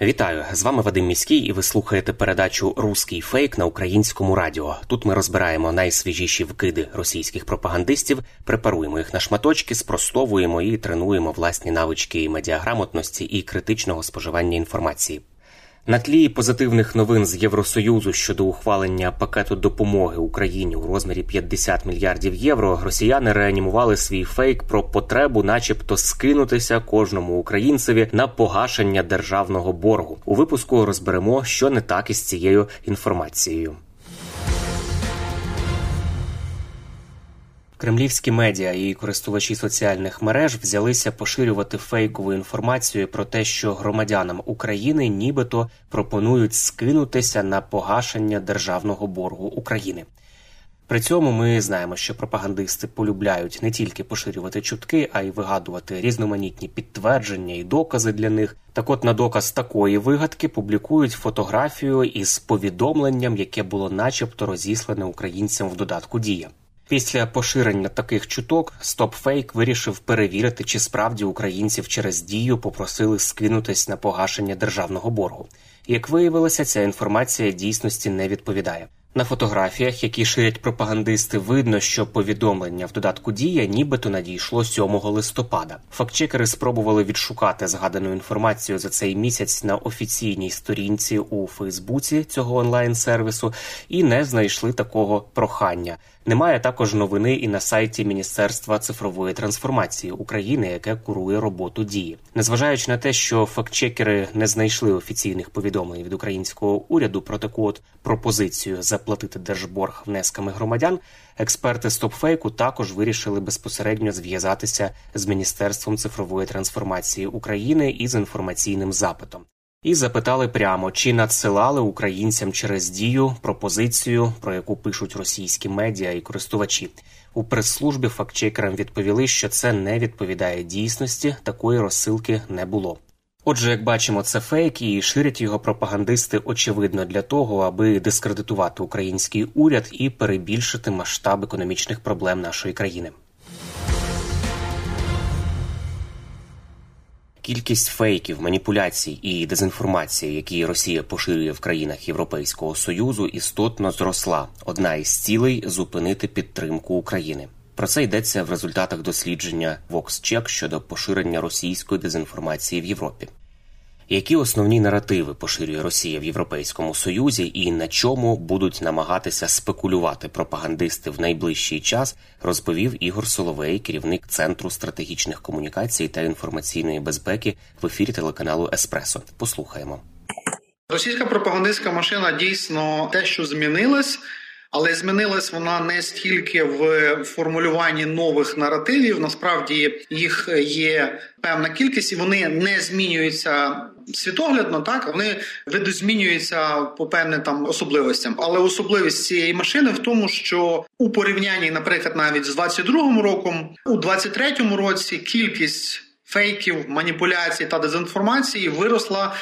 Вітаю з вами Вадим Міський, і ви слухаєте передачу Руський фейк на українському радіо. Тут ми розбираємо найсвіжіші вкиди російських пропагандистів, препаруємо їх на шматочки, спростовуємо і тренуємо власні навички медіаграмотності і критичного споживання інформації. На тлі позитивних новин з Євросоюзу щодо ухвалення пакету допомоги Україні у розмірі 50 мільярдів євро, росіяни реанімували свій фейк про потребу, начебто, скинутися кожному українцеві на погашення державного боргу. У випуску розберемо, що не так із цією інформацією. Кремлівські медіа і користувачі соціальних мереж взялися поширювати фейкову інформацію про те, що громадянам України нібито пропонують скинутися на погашення державного боргу України. При цьому ми знаємо, що пропагандисти полюбляють не тільки поширювати чутки, а й вигадувати різноманітні підтвердження і докази для них. Так, от на доказ такої вигадки публікують фотографію із повідомленням, яке було, начебто, розіслане українцям в додатку Дія. Після поширення таких чуток StopFake вирішив перевірити, чи справді українців через дію попросили скинутись на погашення державного боргу. Як виявилося, ця інформація дійсності не відповідає. На фотографіях, які ширять пропагандисти, видно, що повідомлення в додатку Дія нібито надійшло 7 листопада. Фактчекери спробували відшукати згадану інформацію за цей місяць на офіційній сторінці у Фейсбуці цього онлайн-сервісу і не знайшли такого прохання. Немає також новини і на сайті Міністерства цифрової трансформації України, яке курує роботу дії. Незважаючи на те, що фактчекери не знайшли офіційних повідомлень від українського уряду про таку от пропозицію заплатити держборг внесками громадян. Експерти стопфейку також вирішили безпосередньо зв'язатися з Міністерством цифрової трансформації України із інформаційним запитом. І запитали прямо, чи надсилали українцям через дію пропозицію, про яку пишуть російські медіа і користувачі. У прес-службі фактчекерам відповіли, що це не відповідає дійсності, такої розсилки не було. Отже, як бачимо, це фейк і ширять його пропагандисти очевидно для того, аби дискредитувати український уряд і перебільшити масштаб економічних проблем нашої країни. Кількість фейків, маніпуляцій і дезінформації, які Росія поширює в країнах Європейського союзу, істотно зросла. Одна із цілей зупинити підтримку України. Про це йдеться в результатах дослідження VoxCheck щодо поширення російської дезінформації в Європі. Які основні наративи поширює Росія в Європейському Союзі і на чому будуть намагатися спекулювати пропагандисти в найближчий час, розповів Ігор Соловей, керівник Центру стратегічних комунікацій та інформаційної безпеки в ефірі телеканалу Еспресо. Послухаємо. Російська пропагандистська машина дійсно те, що змінилась. Але змінилась вона не стільки в формулюванні нових наративів. Насправді їх є певна кількість, і вони не змінюються світоглядно. Так вони видозмінюються по певним там особливостям. Але особливість цієї машини в тому, що у порівнянні, наприклад, навіть з 22-му роком, у 23-му році кількість фейків, маніпуляцій та дезінформації виросла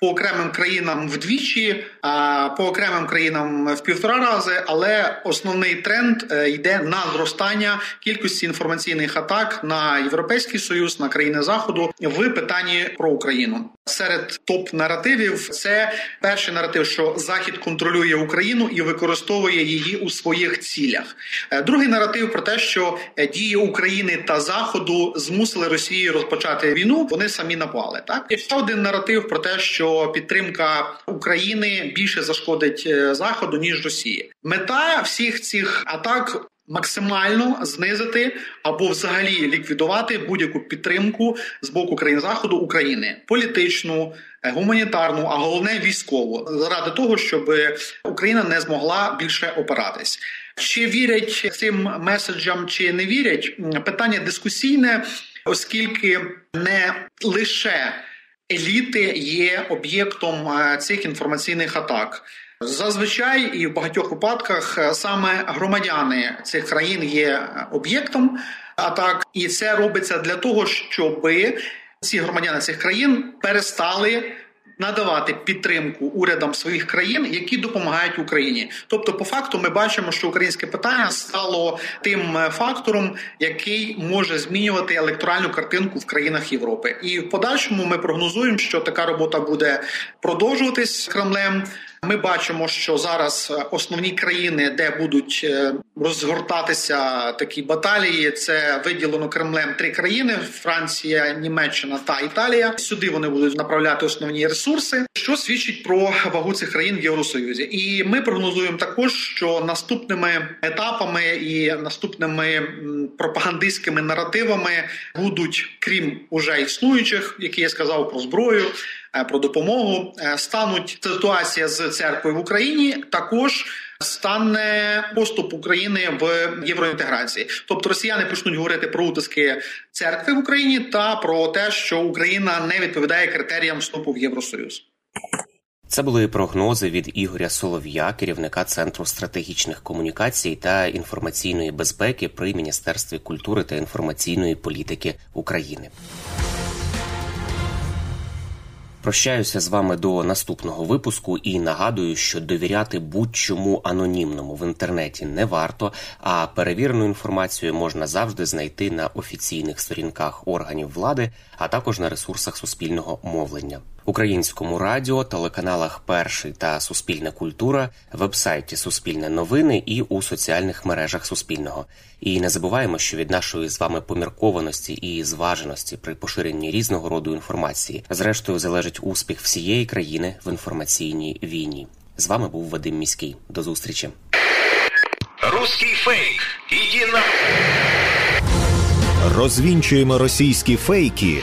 по окремим країнам вдвічі, а по окремим країнам в півтора рази. Але основний тренд е, йде на зростання кількості інформаційних атак на європейський союз на країни заходу в питанні про Україну. Серед топ наративів це перший наратив, що Захід контролює Україну і використовує її у своїх цілях. Е, Другий наратив про те, що е, дії України та Заходу змусили Росію розпочати війну. Вони самі напали. Так і ще один наратив про те, що підтримка України більше зашкодить е, Заходу ніж Росії. Мета всіх цих атак. Максимально знизити або взагалі ліквідувати будь-яку підтримку з боку країн заходу України політичну, е, гуманітарну, а головне військову, заради того, щоб Україна не змогла більше опиратись. Чи вірять цим меседжам, чи не вірять? Питання дискусійне, оскільки не лише еліти є об'єктом е, цих інформаційних атак. Зазвичай і в багатьох випадках е, саме громадяни цих країн є об'єктом атак, і це робиться для того, щоб ці громадяни цих країн перестали надавати підтримку урядам своїх країн, які допомагають Україні. Тобто, по факту, ми бачимо, що українське питання стало тим е, фактором, який може змінювати електоральну картинку в країнах Європи. І в подальшому ми прогнозуємо, що така робота буде продовжуватись Кремлем. Ми бачимо, що зараз е, основні країни, де будуть е, розгортатися такі баталії, це виділено Кремлем три країни: Франція, Німеччина та Італія. Сюди вони будуть направляти основні ресурси, що свідчить про вагу цих країн в Євросоюзі. І ми прогнозуємо також, що наступними етапами і наступними пропагандистськими наративами будуть, крім уже існуючих, які я сказав про зброю. Е, про допомогу е, стануть ситуація з церквою в Україні також. Стане поступ України в євроінтеграції, тобто росіяни почнуть говорити про утиски церкви в Україні та про те, що Україна не відповідає критеріям вступу в Євросоюз. Це були прогнози від Ігоря Солов'я, керівника центру стратегічних комунікацій та інформаційної безпеки при міністерстві культури та інформаційної політики України. Прощаюся з вами до наступного випуску і нагадую, що довіряти будь-чому анонімному в інтернеті не варто, а перевірену інформацію можна завжди знайти на офіційних сторінках органів влади, а також на ресурсах суспільного мовлення українському радіо, телеканалах Перший та Суспільна культура, вебсайті Суспільне новини і у соціальних мережах Суспільного. І не забуваємо, що від нашої з вами поміркованості і зваженості при поширенні різного роду інформації, зрештою, залежить успіх всієї країни в інформаційній війні. З вами був Вадим Міський. До зустрічі. Руський фейк. Іди на розвінчуємо російські фейки